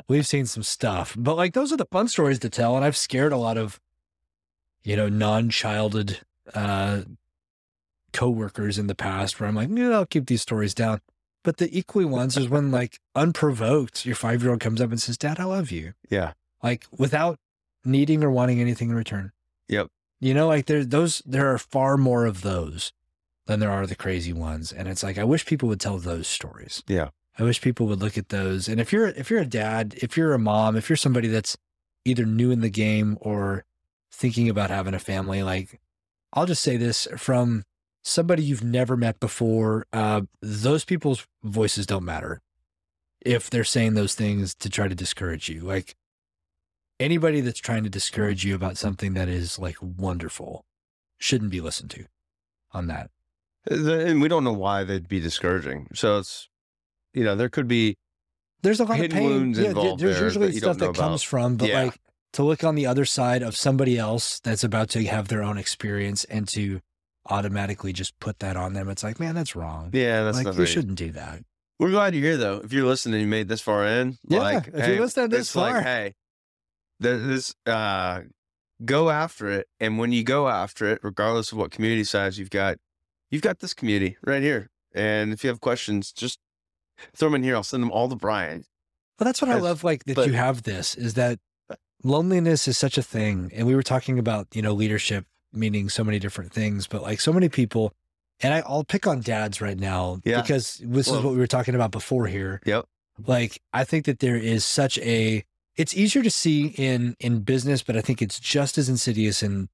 we've seen some stuff, but like those are the fun stories to tell, and I've scared a lot of you know non-childed uh coworkers in the past where I'm like, yeah, I'll keep these stories down. But the equally ones is when like unprovoked, your five year old comes up and says, "Dad, I love you," Yeah. like without needing or wanting anything in return. Yep. You know, like there those there are far more of those than there are the crazy ones, and it's like I wish people would tell those stories. Yeah. I wish people would look at those. And if you're if you're a dad, if you're a mom, if you're somebody that's either new in the game or thinking about having a family, like I'll just say this from somebody you've never met before, uh, those people's voices don't matter if they're saying those things to try to discourage you. Like anybody that's trying to discourage you about something that is like wonderful shouldn't be listened to on that. And we don't know why they'd be discouraging. So it's, you know, there could be. there's a lot of pain. yeah, there's there usually stuff that comes from, but Yeah. like to look on the other side of somebody else that's about to have their own experience and to automatically just put that on them, it's like, man, that's wrong. Yeah, that's like you very. shouldn't do that. We're glad you're here, though. If you're listening, you made this far in. Yeah, like, if you hey, listened this it's like, far. hey, this uh, go after it, and when you go after it, regardless of what community size you've got, you've got this community right here. And if you have questions, just throw them in here. I'll send them all to Brian. Well, that's what I As- love, like that but- you have this is that loneliness is such a thing. And we were talking about, you know, leadership meaning so many different things, but like so many people, and I, I'll pick on dads right now Yeah. because this is what we were talking about before here. Yep. Like, I think that there is such a, it's easier to see in, in business, but I think it's just as insidious in,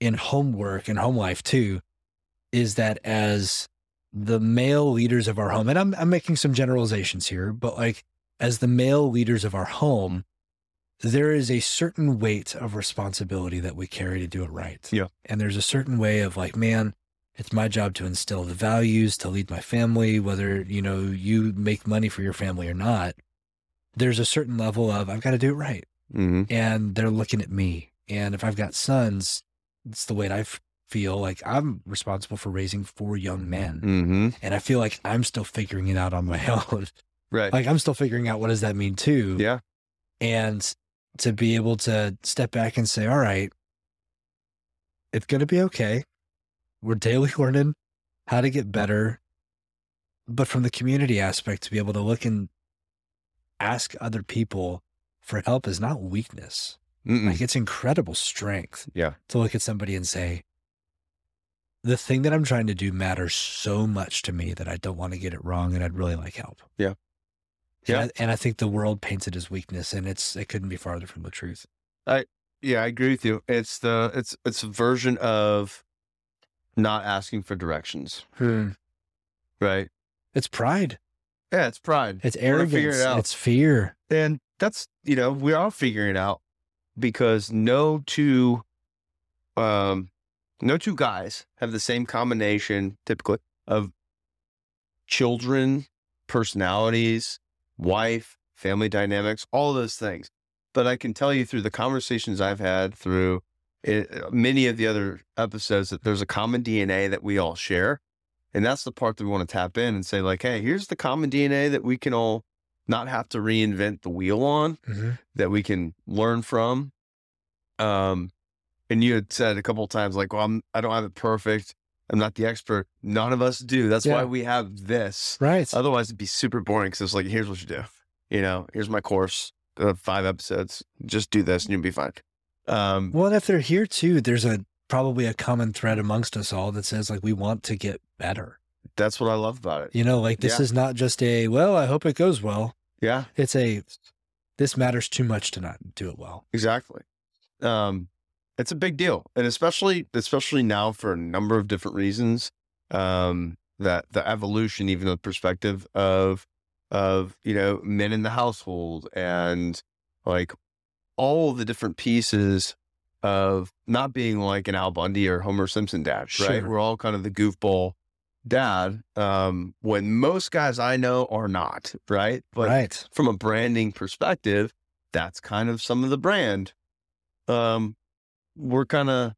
in homework and home life too, is that as the male leaders of our home, and I'm, I'm making some generalizations here, but like as the male leaders of our home, there is a certain weight of responsibility that we carry to do it right. Yeah. And there's a certain way of like, man, it's my job to instill the values, to lead my family, whether, you know, you make money for your family or not. There's a certain level of I've got to do it right. Mm-hmm. And they're looking at me. And if I've got sons, it's the way I feel like I'm responsible for raising four young men. Mm-hmm. And I feel like I'm still figuring it out on my [LAUGHS] own. Right. like I'm still figuring out what does that mean too. yeah. And to be able to step back and say, all right, it's going to be okay. We're daily [LAUGHS] learning how to get better. But from the community aspect, to be able to look and ask other people for help is not weakness. Mm-mm. Like it's incredible strength. Yeah. To look at somebody and say, the thing that I'm trying to do matters so much to me that I don't want to get it wrong and I'd really like help. Yeah. And Yeah. I, and I think the world paints it as weakness and it's it couldn't be farther from the truth. I, yeah, I agree with you. It's the it's it's a version of not asking for directions, Hmm. right? It's pride. Yeah, it's pride. It's arrogance. it. It's fear. And that's, you know, we're figuring it out because no two um no two guys have the same combination typically of children, personalities, wife, family dynamics, all those things. But I can tell you through the conversations I've had through it, many of the other episodes that there's a common DNA that we all share. And that's the part that we want to tap in and say, like, hey, here's the common DNA that we can all not have to reinvent the wheel on, Mhm. that we can learn from. Um, and you had said a couple of times, like, well, I'm, I don't have it perfect. I'm not the expert. None of us do. That's Yeah. why we have this. Right. Otherwise, it'd be super boring because it's like, here's what you do. You know, here's my course, uh, five episodes. Just do this and you'll be fine. Um, Well, and if they're here too, there's a probably a common thread amongst us all that says like we want to get better. that's what I love about it. You know, like this Yeah. is not just a well, I hope it goes well. Yeah, It's a this matters too much to not do it well. exactly. Um, it's a big deal, and especially especially now for a number of different reasons. Um, that the evolution, even the perspective of of you know men in the household and like all the different pieces of not being like an Al Bundy or Homer Simpson dad, right? We're all kind of the goofball dad. Um, when most guys I know are not, right? But right. from a branding perspective, that's kind of some of the brand. Um, we're kind of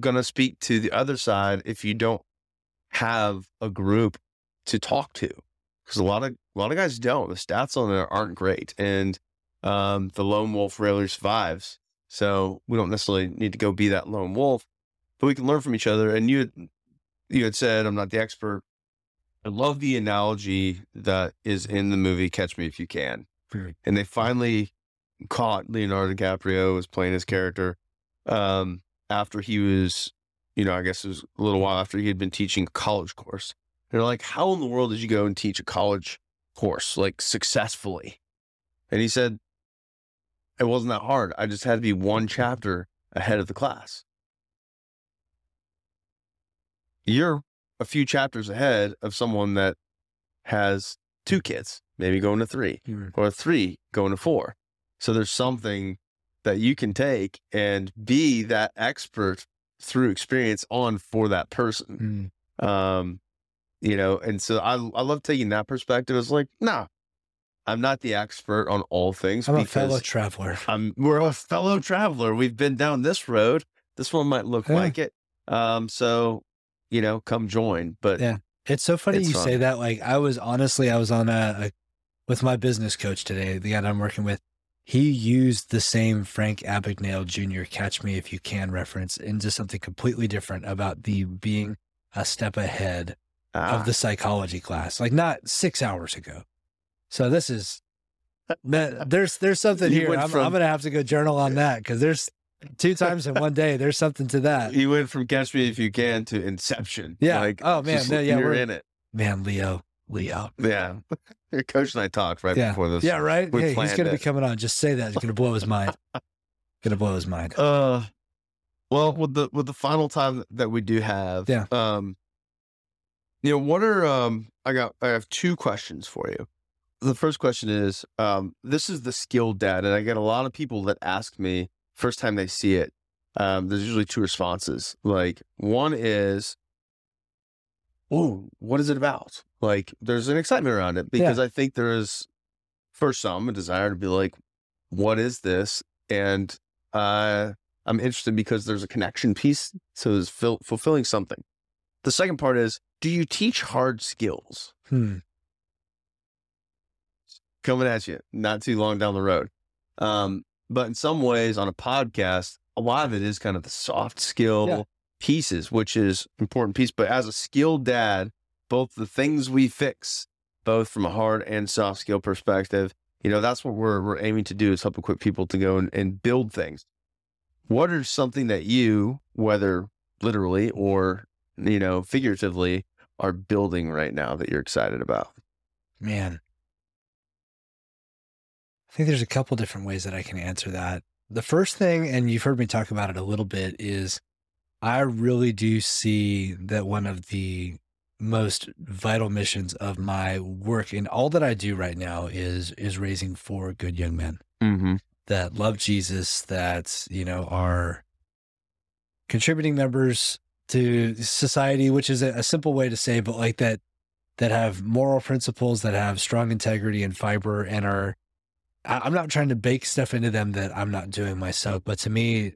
gonna speak to the other side if you don't have a group to talk to, because a lot of a lot of guys don't. The stats on there aren't great, and um, the lone wolf rarely survives. So we don't necessarily need to go be that lone wolf, but we can learn from each other. And you had, you had said, "I'm not the expert." I love the analogy that is in the movie Catch Me If You Can. And they finally caught Leonardo DiCaprio was playing his character um, after he was, you know, I guess it was a little while after he had been teaching a college course. They're like, how in the world did you go and teach a college course like successfully? And he said, it wasn't that hard. I just had to be one chapter ahead of the class. You're a few chapters ahead of someone that has two kids, maybe going to three, or three going to four. So there's something that you can take and be that expert through experience on for that person. Mm. Um, you know, and so I I love taking that perspective. It's like, nah, I'm not the expert on all things. I'm a fellow traveler. I'm we're a fellow traveler. We've been down this road. This one might look Yeah. like it. Um, so you know, come join. But Yeah. It's so funny It's you fun. say that. Like I was honestly, I was on a, a with my business coach today, the guy that I'm working with. He used the same Frank Abagnale Jr. "Catch Me If You Can" reference into something completely different about the being a step ahead ah, of the psychology class, like not six hours ago. So this is there's there's something You here. I'm, from- I'm gonna have to go journal on that because there's two times in one day. There's something to that. you went from Catch Me If You Can to Inception. Yeah. Like, Oh, man, no, yeah, you're we're- in it. Man, Leo, Leo. Yeah. [LAUGHS] [LAUGHS] Your coach and I talked right Yeah. before this. Yeah, right. we Hey, he's gonna be coming on. Just say that. It's gonna blow his mind. [LAUGHS] gonna blow his mind. Uh, well, with the with the final time that we do have, Yeah. Um, you know, what are um? I got I have two questions for you. The first question is, um, this is the skilled dad, and I get a lot of people that ask me first time they see it. Um, there's usually two responses. Like one is, "Oh, what is it about?" Like there's an excitement around it because I think there is, for some, a desire to be like, "What is this?" And uh, I'm interested because there's a connection piece, so it's fil- fulfilling something. The second part is, do you teach hard skills? Hmm. Coming at you, not too long down the road. Um, but in some ways, on a podcast, a lot of it is kind of the soft skill Yeah. pieces, which is important piece. But as a skilled dad, both the things we fix, both from a hard and soft skill perspective, you know, that's what we're we're aiming to do is help equip people to go and, and build things. What is something that you, whether literally or you know figuratively, are building right now that you're excited about? Man. I think there's a couple different ways that I can answer that. The first thing, and you've heard me talk about it a little bit, is I really do see that one of the most vital missions of my work and all that I do right now is is raising four good young men Mm-hmm. that love Jesus, that, you know, are contributing members to society, which is a, a simple way to say, but like that, that have moral principles, that have strong integrity and fiber and are, I- I'm not trying to bake stuff into them that I'm not doing myself, but to me,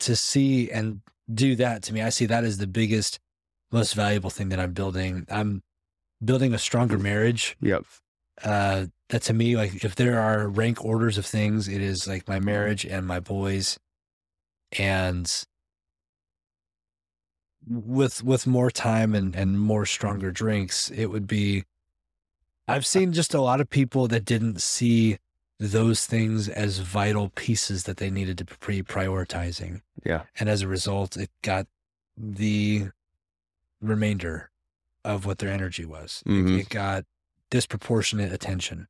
to see and do that, to me, I see that as the biggest, most valuable thing that I'm building. I'm building a stronger marriage Yep. uh that to me like if there are rank orders of things it is like my marriage and my boys and with with more time and and more stronger drinks it would be i've seen just a lot of people that didn't see those things as vital pieces that they needed to be prioritizing Yeah. and as a result it got the remainder of what their energy was. It- Mhm. it got disproportionate attention.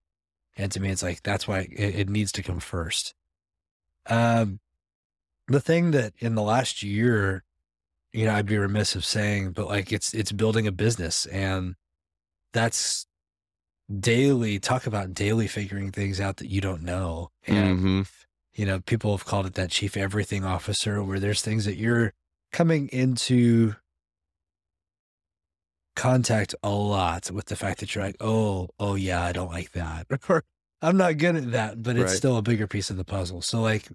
And to me it's like that's why it, it needs to come first. Um the thing that in the last year you know i'd be remiss of saying but like it's it's building a business. And that's daily talk about daily figuring things out that you don't know. And Mm-hmm. you know, people have called it that chief everything officer, where there's things that you're coming into contact a lot with the fact that you're like, oh, oh yeah, I don't like that, [LAUGHS] or I'm not good at that, but it's Right. still a bigger piece of the puzzle. So like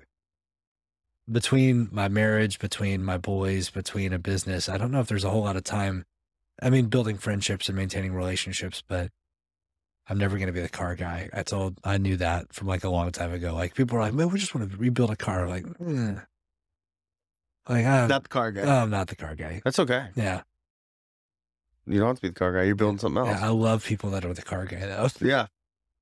between my marriage, between my boys, between a business, I don't know if there's a whole lot of time. I mean, building friendships and maintaining relationships, but I'm never going to be the car guy. I told, I knew that from like a long time ago. Like people are like, man, we just want to rebuild a car. Like, eh. like I'm, Not the car guy. I'm not the car guy. That's okay. Yeah. You don't have to be the car guy. You're building something else. yeah. I love people that are the car guy though. [LAUGHS] Yeah.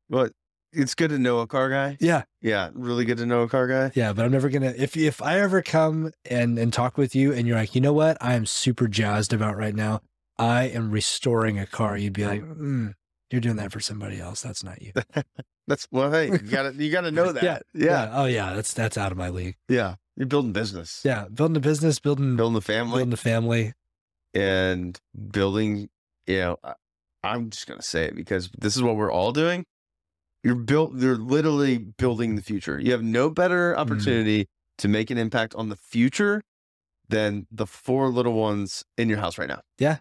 But it's good to know a car guy. Yeah. Yeah. Really good to know a car guy. Yeah. But I'm never going to, if, if I ever come and, and talk with you and you're like, you know what? I am super jazzed about right now. I am restoring a car. You'd be like, mm, you're doing that for somebody else. That's not you. [LAUGHS] That's well, hey, you gotta you gotta know [LAUGHS] that. Yeah, Yeah. Oh yeah. That's, that's out of my league. Yeah. You're building business. Yeah. Building a business, building, Building a family building a family. And building, you know, I'm just gonna say it because this is what we're all doing. You're built you're literally building the future. You have no better Mm-hmm. opportunity to make an impact on the future than the four little ones in your house right now. And,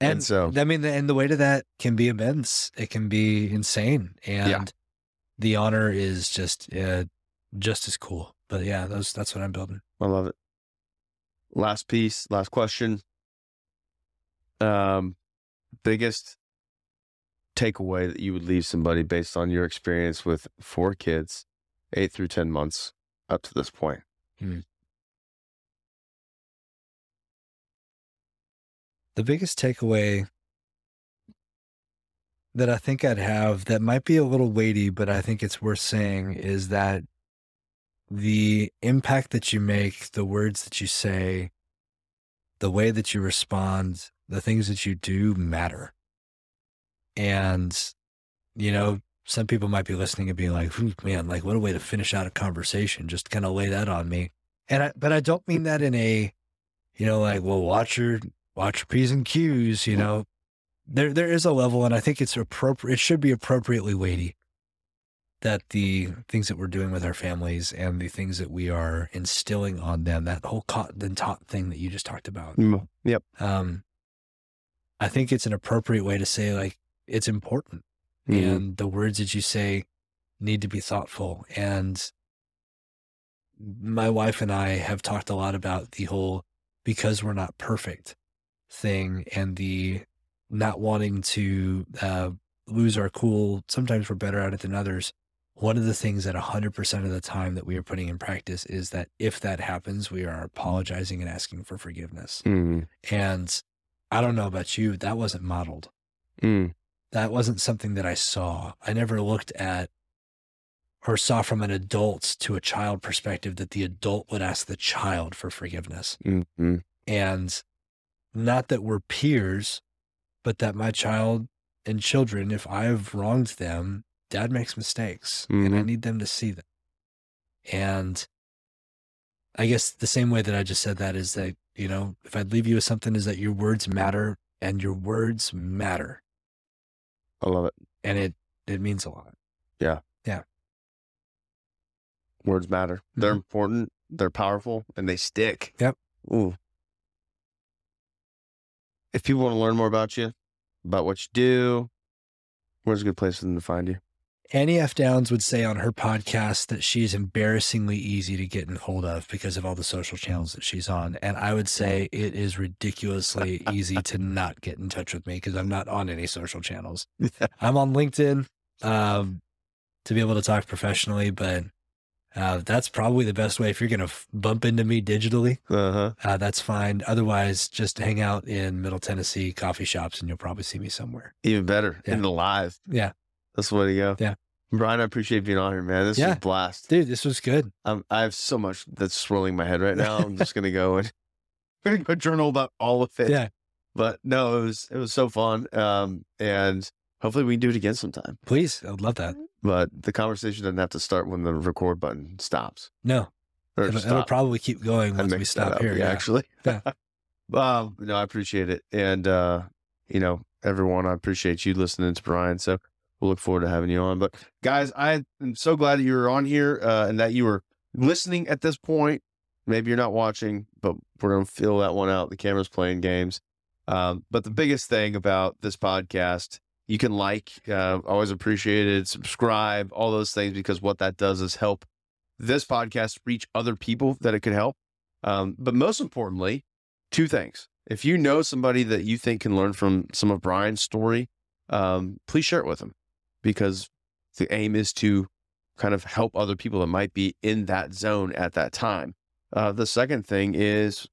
And so- I mean, and the weight of that can be immense. It can be insane, and the honor is just uh, just as cool. But yeah, those that's what I'm building. I love it. Last piece, last question. Um, biggest takeaway that you would leave somebody based on your experience with four kids, eight through 10 months up to this point. The biggest takeaway that I think I'd have that might be a little weighty, but I think it's worth saying is that the impact that you make, the words that you say, the way that you respond, the things that you do matter. And, you know, some people might be listening and being like, man, like what a way to finish out a conversation. Just kind of lay that on me. And I, but I don't mean that in a, you know, like, well, watch your, watch your P's and Q's, you know, there, there is a level and I think it's appropriate. It should be appropriately weighty that the things that we're doing with our families and the things that we are instilling on them, that whole caught and taught thing that you just talked about. Yep. Um, I think it's an appropriate way to say like, it's important Mhm. and the words that you say need to be thoughtful. And my wife and I have talked a lot about the whole because we're not perfect thing and the not wanting to uh, lose our cool. Sometimes we're better at it than others. One of the things that 100% of the time that we are putting in practice is that if that happens, we are apologizing and asking for forgiveness. Mhm. And I don't know about you, that wasn't modeled Mm. that wasn't something that I saw. I never looked at or saw from an adult to a child perspective that the adult would ask the child for forgiveness. Mhm. And not that we're peers, but that my child and children, if I've wronged them, dad makes mistakes and I Mhm. need them to see that. And I guess the same way that I just said that is that, you know, if I'd leave you with something is that your words matter and your words matter. I love it. And it it means a lot. Yeah. Yeah. Words matter. They're mm-hmm. important. They're powerful, and they stick. Yep. Ooh. If people want to learn more about you, about what you do, where's a good place for them to find you? Annie F. Downs would say on her podcast that she's embarrassingly easy to get in hold of because of all the social channels that she's on. And I would say it is ridiculously [LAUGHS] easy to not get in touch with me because I'm not on any social channels. [LAUGHS] I'm on LinkedIn um, to be able to talk professionally, but uh, that's probably the best way if you're going to f- bump into me digitally. Uh huh. Uh, that's fine. Otherwise, just hang out in Middle Tennessee coffee shops and you'll probably see me somewhere. Even better Yeah. in the live. Yeah. That's the way to go. Yeah. Brian, I appreciate being on here, man. This Yeah. was a blast. Dude, this was good. I'm, I have so much that's swirling in my head right now. I'm just gonna go and I'm [LAUGHS] gonna go journal about all of it. Yeah. But no, it was it was so fun. Um, and hopefully we can do it again sometime. Please. I would love that. But the conversation doesn't have to start when the record button stops. No, it'll, stop. it'll probably keep going I once we stop up, here. Yeah. actually. [LAUGHS] Yeah. um, no, I appreciate it. And uh, you know, everyone, I appreciate you listening to Brian. So we'll look forward to having you on. But guys, I am so glad that you were on here uh, and that you were listening at this point. Maybe you're not watching, but we're gonna fill that one out. The camera's playing games. Um, but the biggest thing about this podcast, you can like, uh, always appreciate it, subscribe, all those things, because what that does is help this podcast reach other people that it could help. Um, but most importantly, two things. If you know somebody that you think can learn from some of Brian's story, um, please share it with them because the aim is to kind of help other people that might be in that zone at that time. Uh, the second thing is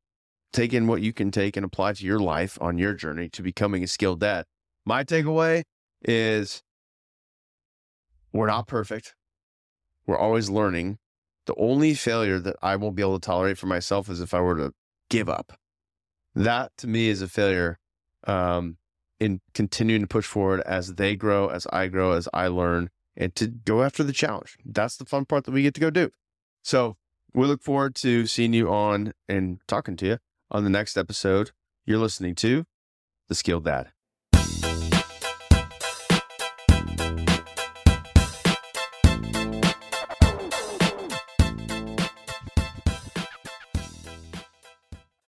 take in what you can take and apply to your life on your journey to becoming a skilled dad. My takeaway is we're not perfect. We're always learning. The only failure that I won't be able to tolerate for myself is if I were to give up. That to me is a failure um, in continuing to push forward as they grow, as I grow, as I learn, and to go after the challenge. That's the fun part that we get to go do. So we look forward to seeing you on and talking to you on the next episode. You're listening to The Skilled Dad.